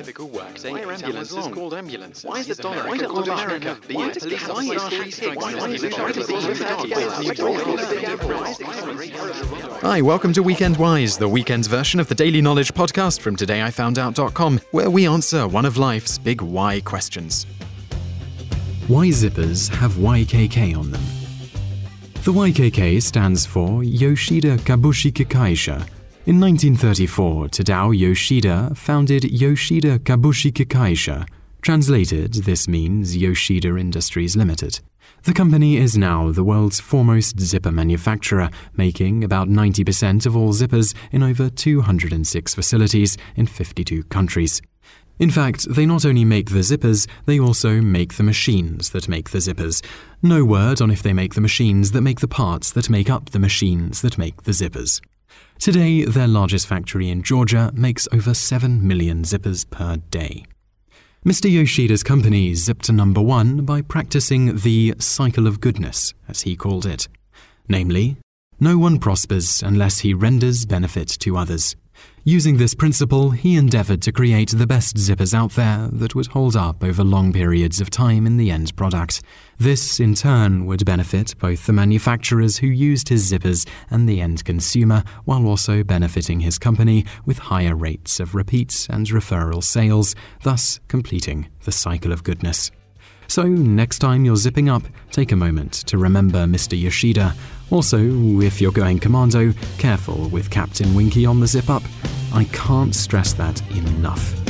typical workday Why are ambulances called ambulances? Why is the dollar Why called America? Why does police Why are three strikes Hi, welcome to Weekend Wise, the weekend's version of the daily knowledge podcast from todayifoundout.com, where we answer one of life's big why questions. Why zippers have YKK on them? The YKK stands for Yoshida Kabushiki Kaisha. In 1934, Tadao Yoshida founded Yoshida Kabushiki Kaisha. Translated, this means Yoshida Industries Limited. The company is now the world's foremost zipper manufacturer, making about 90% of all zippers in over 206 facilities in 52 countries. In fact, they not only make the zippers, they also make the machines that make the zippers. No word on if they make the machines that make the parts that make up the machines that make the zippers. Today, their largest factory in Georgia makes over 7 million zippers per day. Mr. Yoshida's company zipped to number one by practicing the cycle of goodness, as he called it. Namely, no one prospers unless he renders benefit to others. Using this principle, he endeavored to create the best zippers out there that would hold up over long periods of time in the end product. This, in turn, would benefit both the manufacturers who used his zippers and the end consumer, while also benefiting his company with higher rates of repeat and referral sales, thus completing the cycle of goodness. So, next time you're zipping up, take a moment to remember Mr. Yoshida. Also, if you're going commando, careful with Captain Winky on the zip up. I can't stress that enough.